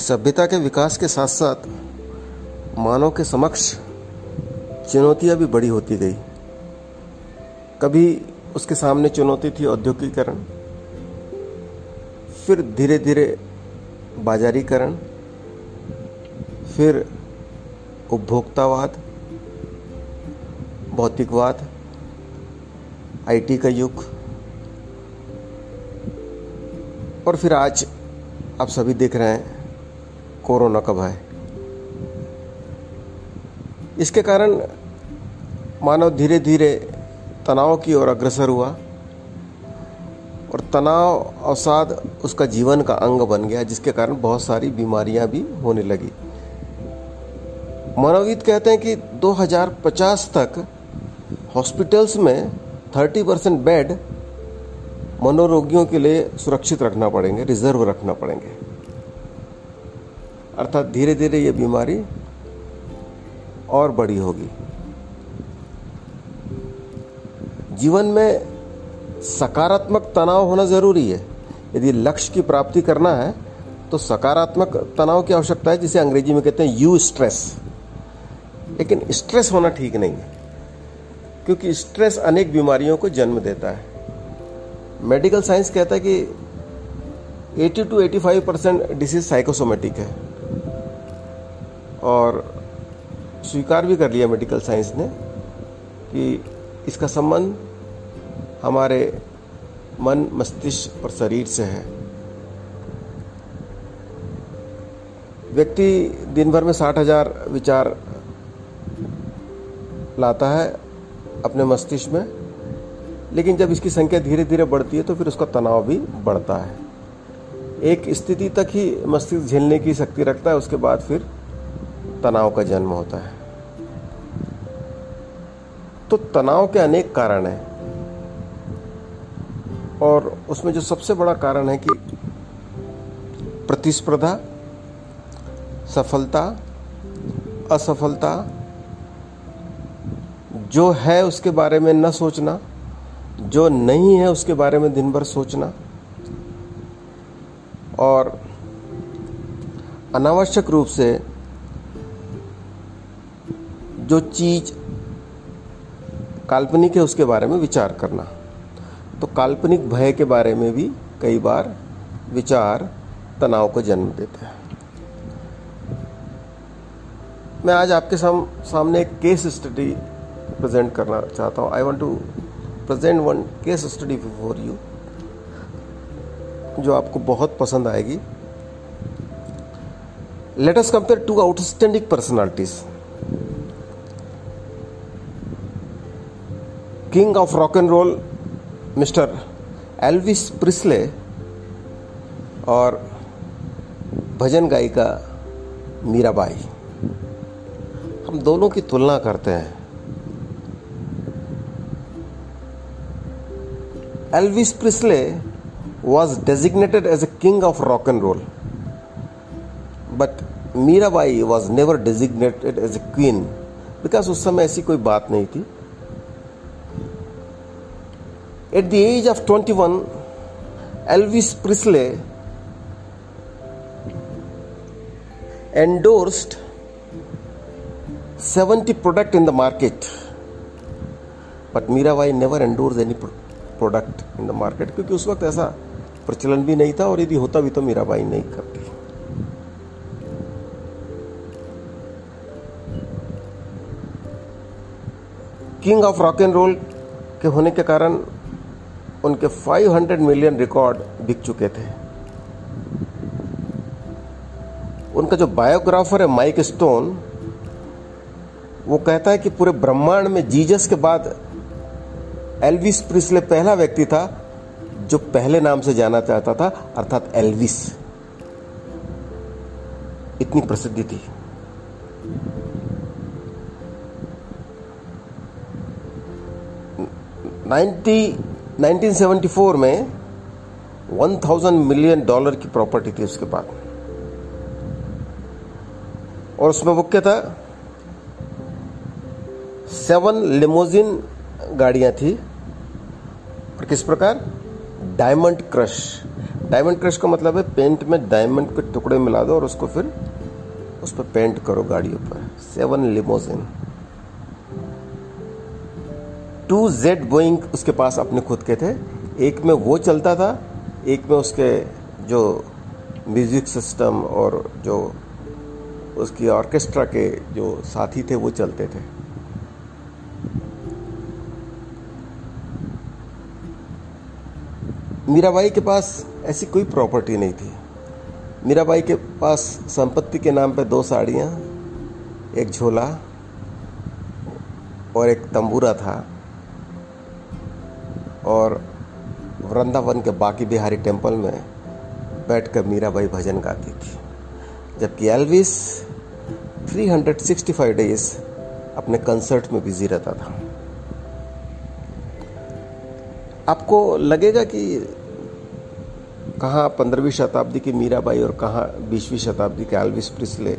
सभ्यता के विकास के साथ साथ मानव के समक्ष चुनौतियाँ भी बड़ी होती गई। कभी उसके सामने चुनौती थी औद्योगिकरण फिर धीरे धीरे बाजारीकरण, फिर उपभोक्तावाद, भौतिकवाद, आईटी का युग, और फिर आज आप सभी देख रहे हैं कोरोना का भय इसके कारण मानव धीरे धीरे तनाव की ओर अग्रसर हुआ और तनाव अवसाद उसका जीवन का अंग बन गया, जिसके कारण बहुत सारी बीमारियाँ भी होने लगी। मनोविद कहते हैं कि 2050 तक हॉस्पिटल्स में 30 परसेंट बेड मनोरोगियों के लिए सुरक्षित रखना पड़ेंगे, रिज़र्व रखना पड़ेंगे। अर्थात धीरे धीरे ये बीमारी और बड़ी होगी। जीवन में सकारात्मक तनाव होना ज़रूरी है। यदि लक्ष्य की प्राप्ति करना है तो सकारात्मक तनाव की आवश्यकता है, जिसे अंग्रेज़ी में कहते हैं यू स्ट्रेस। लेकिन स्ट्रेस होना ठीक नहीं है, क्योंकि स्ट्रेस अनेक बीमारियों को जन्म देता है। मेडिकल साइंस कहता है कि 80 टू 85 परसेंट डिसीज साइकोसोमेटिक है। और स्वीकार भी कर लिया मेडिकल साइंस ने कि इसका संबंध हमारे मन, मस्तिष्क और शरीर से है। व्यक्ति दिन भर में साठ हज़ार विचार लाता है अपने मस्तिष्क में, लेकिन जब इसकी संख्या धीरे धीरे बढ़ती है तो फिर उसका तनाव भी बढ़ता है। एक स्थिति तक ही मस्तिष्क झेलने की शक्ति रखता है, उसके बाद फिर तनाव का जन्म होता है। तो तनाव के अनेक कारण हैं। और उसमें जो सबसे बड़ा कारण है कि प्रतिस्पर्धा, सफलता, असफलता, जो है उसके बारे में न सोचना, जो नहीं है उसके बारे में दिन भर सोचना, और अनावश्यक रूप से जो चीज़ काल्पनिक है उसके बारे में विचार करना। तो काल्पनिक भय के बारे में भी कई बार विचार तनाव को जन्म देते हैं। मैं आज आपके साम, सामने एक केस स्टडी प्रेजेंट करना चाहता हूँ। I want to present one case study for you जो आपको बहुत पसंद आएगी। Let us compare two outstanding personalities king of rock and roll mister Elvis Presley और भजन गायिका मीराबाई। हम दोनों की तुलना करते हैं। Elvis Presley was designated as a king of rock and roll, but Mirabai was never designated as a queen because उस समय ऐसी कोई बात नहीं थी। At the age of 21, Elvis Presley endorsed 70 product in the market. But Mirabai never endorsed any product in the market क्योंकि उस वक्त ऐसा प्रचलन भी नहीं था और यदि होता भी तो मीराबाई नहीं करती king of rock and roll के होने के कारण उनके 500 मिलियन रिकॉर्ड बिक चुके थे। उनका जो बायोग्राफर है माइक स्टोन वो कहता है कि पूरे ब्रह्मांड में जीजस के बाद एल्विस प्रिस्ले पहला व्यक्ति था जो पहले नाम से जाना चाहता था, अर्थात एल्विस इतनी प्रसिद्धि थी। नाइन्टी 1974 में 1000 मिलियन डॉलर की प्रॉपर्टी थी उसके पास। और उसमें मुख्य था? सेवन लिमोजिन गाड़ियाँ थी। और किस प्रकार? Diamond crush. डायमंड क्रश का मतलब है पेंट में डायमंड के टुकड़े मिला दो और उसको फिर उस पर पेंट करो गाड़ियों पर। Seven limousine. Two jet Boeing उसके पास अपने खुद के थे। एक में वो चलता था, एक में उसके जो म्यूज़िक सिस्टम और जो उसकी ऑर्केस्ट्रा के जो साथी थे, वो चलते थे। मीराबाई के पास ऐसी कोई प्रॉपर्टी नहीं थी। मीराबाई के पास संपत्ति के नाम पे दो साड़ियाँ, एक झोला और एक तंबूरा था। और वृंदावन के बाकी बिहारी टेंपल में बैठकर मीराबाई भजन गाती थी। जबकि एल्विस 365 डेज़ अपने कंसर्ट में बिज़ी रहता था। आपको लगेगा कि कहाँ पंद्रहवीं शताब्दी की मीराबाई और कहाँ बीसवीं शताब्दी के एल्विस प्रिस्ले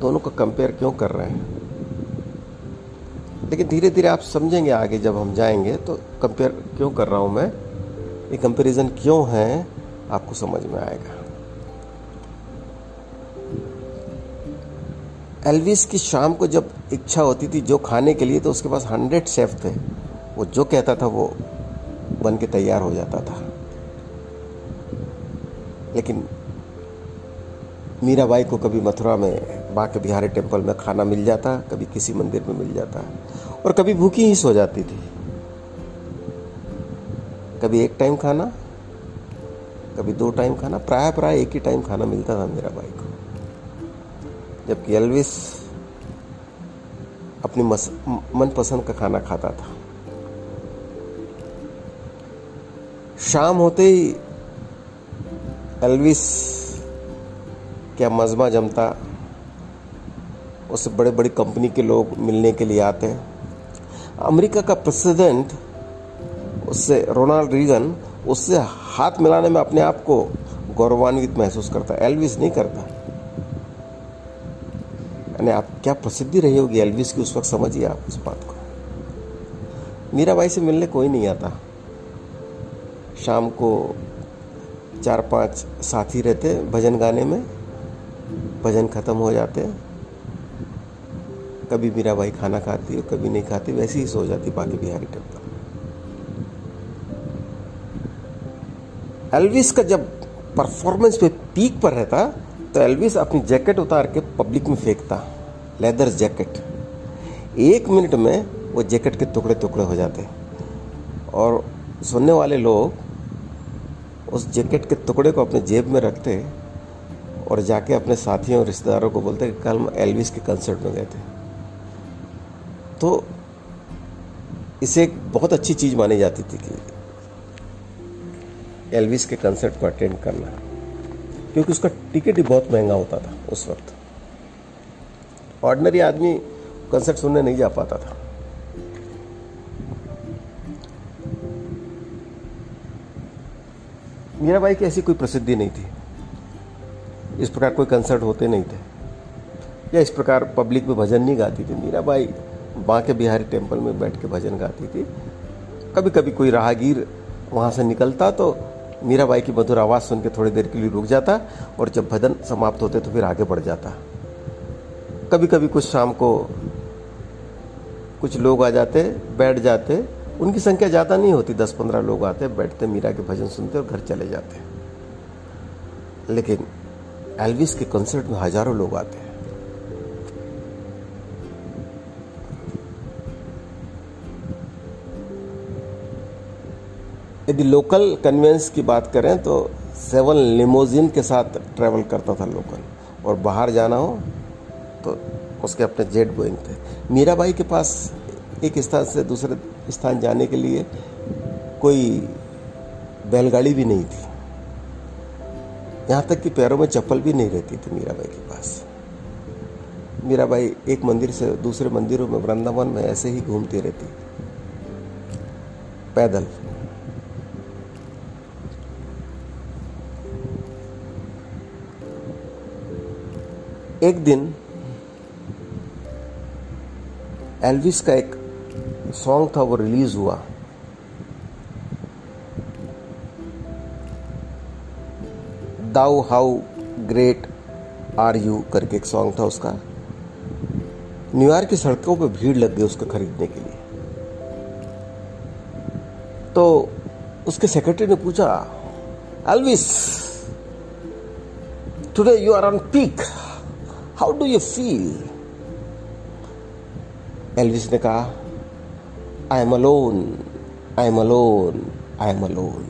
दोनों को कंपेयर क्यों कर रहे हैं? लेकिन धीरे धीरे आप समझेंगे आगे जब हम जाएँगे तो कंपेयर क्यों कर रहा हूँ मैं? ये कंपैरिजन क्यों है? आपको समझ में आएगा। एल्विस की शाम को जब इच्छा होती थी जो खाने के लिए तो उसके पास हंड्रेड शेफ थे। वो जो कहता था, वो बन के तैयार हो जाता था। लेकिन मीराबाई को कभी मथुरा में बाके बिहारी टेंपल में खाना मिल जाता, कभी किसी मंदिर में मिल जाता, और कभी भूखी ही सो जाती थी। कभी एक टाइम खाना, कभी दो टाइम खाना प्राय प्राय एक ही टाइम खाना मिलता था मेरा भाई को। जबकि एलविस अपनी मनपसंद का खाना खाता था। शाम होते ही एलविस क्या मजमा जमता उससे बड़े बड़ी कंपनी के लोग मिलने के लिए आते हैं। अमेरिका का प्रेसिडेंट, उससे रोनाल्ड रीगन, उससे हाथ मिलाने में अपने आप को गौरवान्वित महसूस करता है। एल्विस नहीं करता। यानी आप क्या प्रसिद्धि रही होगी एल्विस की उस वक्त, समझिए आप उस बात को। मीरा भाई से मिलने कोई नहीं आता। शाम को चार पाँच साथी रहते भजन गाने में। भजन ख़त्म हो जाते कभी मीराबाई खाना खाती और कभी नहीं खाती, वैसे ही सो जाती बाकी बिहारी टेंपल एल्विस का जब परफॉर्मेंस पे पीक पर रहता तो एल्विस अपनी जैकेट उतार के पब्लिक में फेंकता, लेदर जैकेट। एक मिनट में वो जैकेट के टुकड़े टुकड़े हो जाते। और सुनने वाले लोग उस जैकेट के टुकड़े को अपने जेब में रखते और जाके अपने साथियों और रिश्तेदारों को बोलते कि कल हम एलविस के कंसर्ट में गए थे। तो इसे एक बहुत अच्छी चीज़ मानी जाती थी कि एलविस के कंसर्ट को अटेंड करना। क्योंकि उसका टिकट ही बहुत महँगा होता था उस वक्त। ऑर्डनरी आदमी कंसर्ट सुनने नहीं जा पाता था। मीराबाई की ऐसी कोई प्रसिद्धि नहीं थी। इस प्रकार कोई कंसर्ट होते नहीं थे। या इस प्रकार पब्लिक में भजन नहीं गाती थी। मीराबाई बांके बिहारी टेंपल में बैठ के भजन गाती थी। कभी कभी कोई राहगीर वहाँ से निकलता तो मीराबाई की मधुर आवाज़ सुन के थोड़ी देर के लिए रुक जाता और जब भजन समाप्त होते तो फिर आगे बढ़ जाता। कभी कभी कुछ शाम को कुछ लोग आ जाते, बैठ जाते। उनकी संख्या ज़्यादा नहीं होती दस पंद्रह लोग आते, बैठते, मीरा के भजन सुनते और घर चले जाते। लेकिन एल्विस के कंसर्ट में हज़ारों लोग आते। हैं यदि लोकल कन्वेंस की बात करें तो सेवन लिमोजिन के साथ ट्रैवल करता था लोकल और बाहर जाना हो तो उसके अपने जेट बोइंग थे। मीराबाई के पास एक स्थान से दूसरे स्थान जाने के लिए कोई बैलगाड़ी भी नहीं थी। यहाँ तक कि पैरों में चप्पल भी नहीं रहती थी मीराबाई के पास। मीराबाई एक मंदिर से दूसरे मंदिरों में वृंदावन में ऐसे ही घूमती रहती। पैदल। एक दिन एल्विस का एक सॉन्ग था, वो रिलीज़ हुआ। Thou how great are you करके एक सॉन्ग था उसका। न्यूयॉर्क की सड़कों पर भीड़ लग गई उसको खरीदने के लिए। तो उसके सेक्रेटरी ने पूछा Elvis today you are on peak how do you feel Elvis ने कहा I am alone I am alone I am alone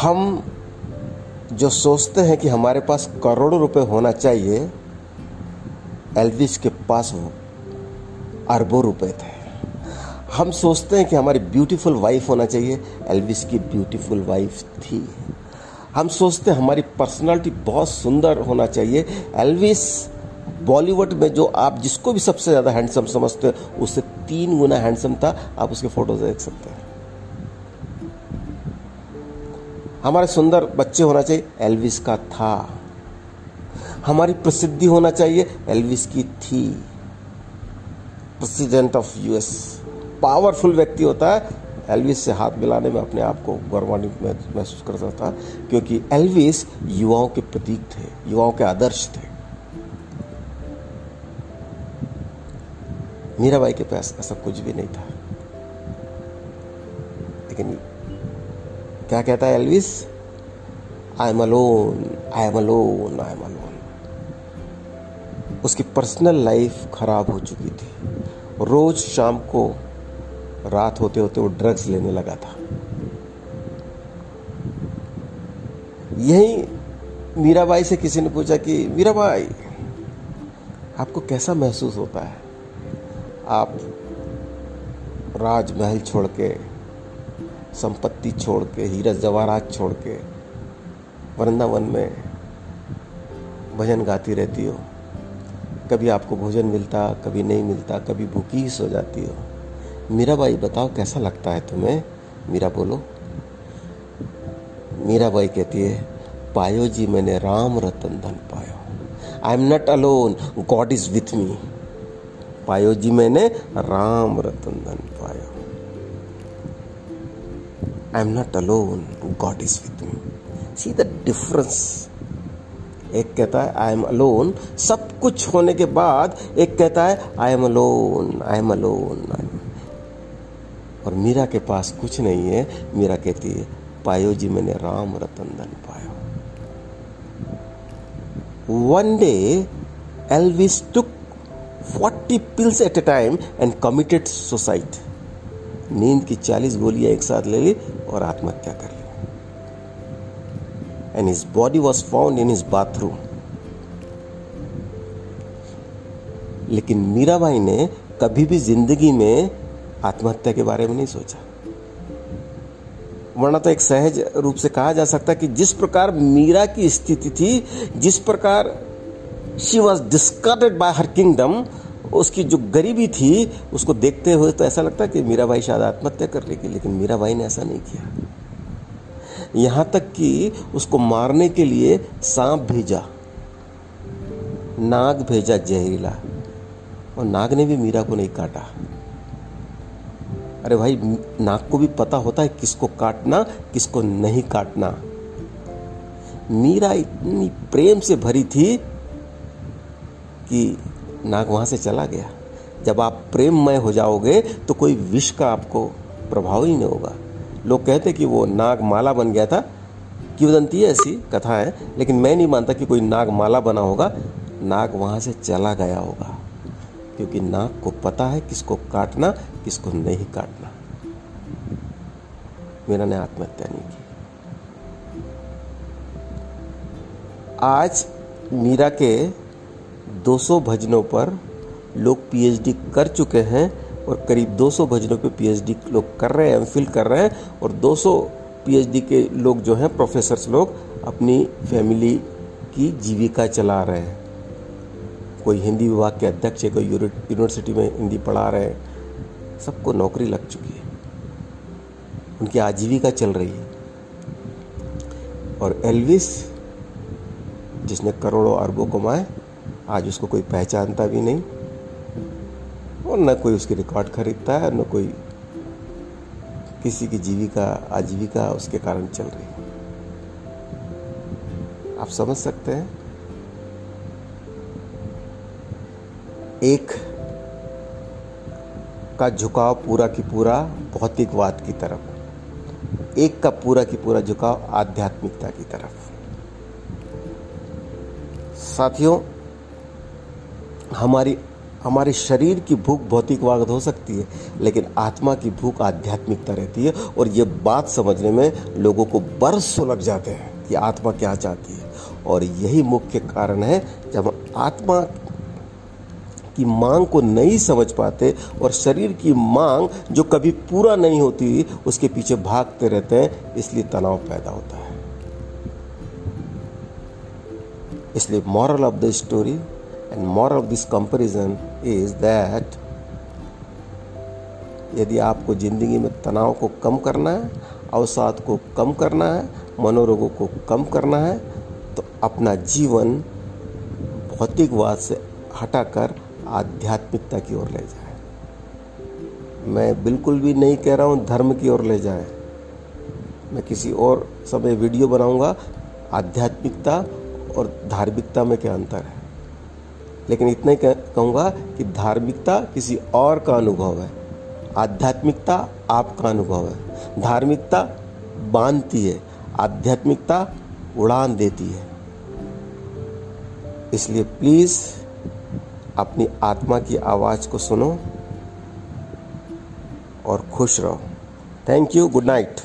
हम जो सोचते हैं कि हमारे पास करोड़ों रुपए होना चाहिए एल्विस के पास वो अरबों रुपए थे। हम सोचते हैं कि हमारी ब्यूटीफुल वाइफ होना चाहिए एल्विस की ब्यूटीफुल वाइफ थी। हम सोचते हैं हमारी पर्सनालिटी बहुत सुंदर होना चाहिए। एल्विस बॉलीवुड में जो आप जिसको भी सबसे ज़्यादा हैंडसम समझते हो उससे तीन गुना हैंडसम था, आप उसके फ़ोटोज़ देख सकते हैं। हमारे सुंदर बच्चे होना चाहिए एल्विस का था। हमारी प्रसिद्धि होना चाहिए एल्विस की थी। प्रेसिडेंट ऑफ़ यूएस पावरफुल व्यक्ति होता है एल्विस से हाथ मिलाने में अपने आप को गौरवान्वित महसूस करता था क्योंकि एल्विस युवाओं के प्रतीक थे, युवाओं के आदर्श थे। मीराबाई के पास ऐसा कुछ भी नहीं था। लेकिन क्या कहता है Elvis I am alone I am alone I am alone उसकी पर्सनल लाइफ खराब हो चुकी थी। रोज शाम को रात होते होते वो ड्रग्स लेने लगा था। यही मीराबाई से किसी ने पूछा कि, मीराबाई, आपको कैसा महसूस होता है? आप राजमहल छोड़ के, संपत्ति छोड़ के, हीरा जवाहरात छोड़ के, वृंदावन में भजन गाती रहती हो? कभी आपको भोजन मिलता, कभी नहीं मिलता, कभी भूखी ही सो जाती हो? मीरा बाई बताओ कैसा लगता है तुम्हें? मीरा बोलो। मीरा बाई कहती है, पायो जी, मैंने राम रतन धन पायो। I am not alone God is with me पायो जी, मैंने राम रतन धन पायो। I am not alone God is with me see the difference एक कहता है आई एम अलोन सब कुछ होने के बाद एक कहता है I am alone I am alone और मीरा के पास कुछ नहीं है। मीरा कहती है, पायो जी, मैंने राम रतन धन पायो। One day Elvis took 40 pills at a time and committed suicide नींद की 40 गोलियाँ एक साथ ले ली और आत्महत्या कर ली। And his body was found in his bathroom लेकिन मीराबाई ने कभी भी ज़िंदगी में आत्महत्या के बारे में नहीं सोचा। वरना तो एक सहज रूप से कहा जा सकता कि जिस प्रकार मीरा की स्थिति थी, जिस प्रकार she was discarded by her kingdom उसकी जो गरीबी थी, उसको देखते हुए तो ऐसा लगता कि मीराबाई शायद आत्महत्या कर लेगी लेकिन मीराबाई ने ऐसा नहीं किया। यहाँ तक कि उसको मारने के लिए सांप भेजा, नाग भेजा जहरीला, और नाग ने भी मीरा को नहीं काटा। अरे भाई नाग को भी पता होता है किसको काटना, किसको नहीं काटना। मीरा इतनी प्रेम से भरी थी कि नाग वहाँ से चला गया। जब आप प्रेममय हो जाओगे तो कोई विष का आपको प्रभाव ही नहीं होगा। लोग कहते कि वो नाग माला बन गया था। कि किवदंती है ऐसी कथा है लेकिन मैं नहीं मानता कि कोई नाग माला बना होगा। नाग वहाँ से चला गया होगा। क्योंकि नाक को पता है किसको काटना, किसको नहीं काटना। मेरा ने आत्महत्या नहीं की। आज मीरा के 200 भजनों पर लोग पीएचडी कर चुके हैं और करीब 200 भजनों पे पीएचडी लोग कर रहे हैं एम कर रहे हैं और 200 पीएचडी के लोग जो हैं प्रोफेसर्स लोग, अपनी फैमिली की जीविका चला रहे हैं। कोई हिंदी विभाग के अध्यक्ष है, कोई यूनिवर्सिटी में हिंदी पढ़ा रहे हैं, सबको नौकरी लग चुकी है। उनकी आजीविका चल रही है। और एल्विस, जिसने करोड़ों अरबों कमाए, आज उसको कोई पहचानता भी नहीं, और न कोई उसके रिकॉर्ड खरीदता है, न कोई किसी की जीविका, आजीविका उसके कारण चल रही है। आप समझ सकते हैं एक का झुकाव पूरा की पूरा भौतिकवाद की तरफ़, एक का पूरा की पूरा झुकाव आध्यात्मिकता की तरफ़। साथियों, हमारी, हमारे शरीर की भूख भौतिकवाद हो सकती है, लेकिन आत्मा की भूख आध्यात्मिकता रहती है, और ये बात समझने में लोगों को बरसों लग जाते हैं कि आत्मा क्या चाहती है। और यही मुख्य कारण है, जब आत्मा की मांग को नहीं समझ पाते और शरीर की मांग जो कभी पूरा नहीं होती, उसके पीछे भागते रहते हैं, इसलिए तनाव पैदा होता है। इसलिए moral of the story and moral of this comparison is that यदि आपको ज़िंदगी में तनाव को कम करना है, अवसाद को कम करना है, मनोरोगों को कम करना है तो अपना जीवन भौतिकवाद से हटाकर आध्यात्मिकता की ओर ले जाए। मैं बिल्कुल भी नहीं कह रहा हूँ धर्म की ओर ले जाए। मैं किसी और समय वीडियो बनाऊँगा, आध्यात्मिकता और धार्मिकता में क्या अंतर है? लेकिन इतना ही कहूँगा कि धार्मिकता किसी और का अनुभव है। आध्यात्मिकता आपका अनुभव है। धार्मिकता बांधती है, आध्यात्मिकता उड़ान देती है। इसलिए प्लीज़ अपनी आत्मा की आवाज़ को सुनो और खुश रहो। Thank you good night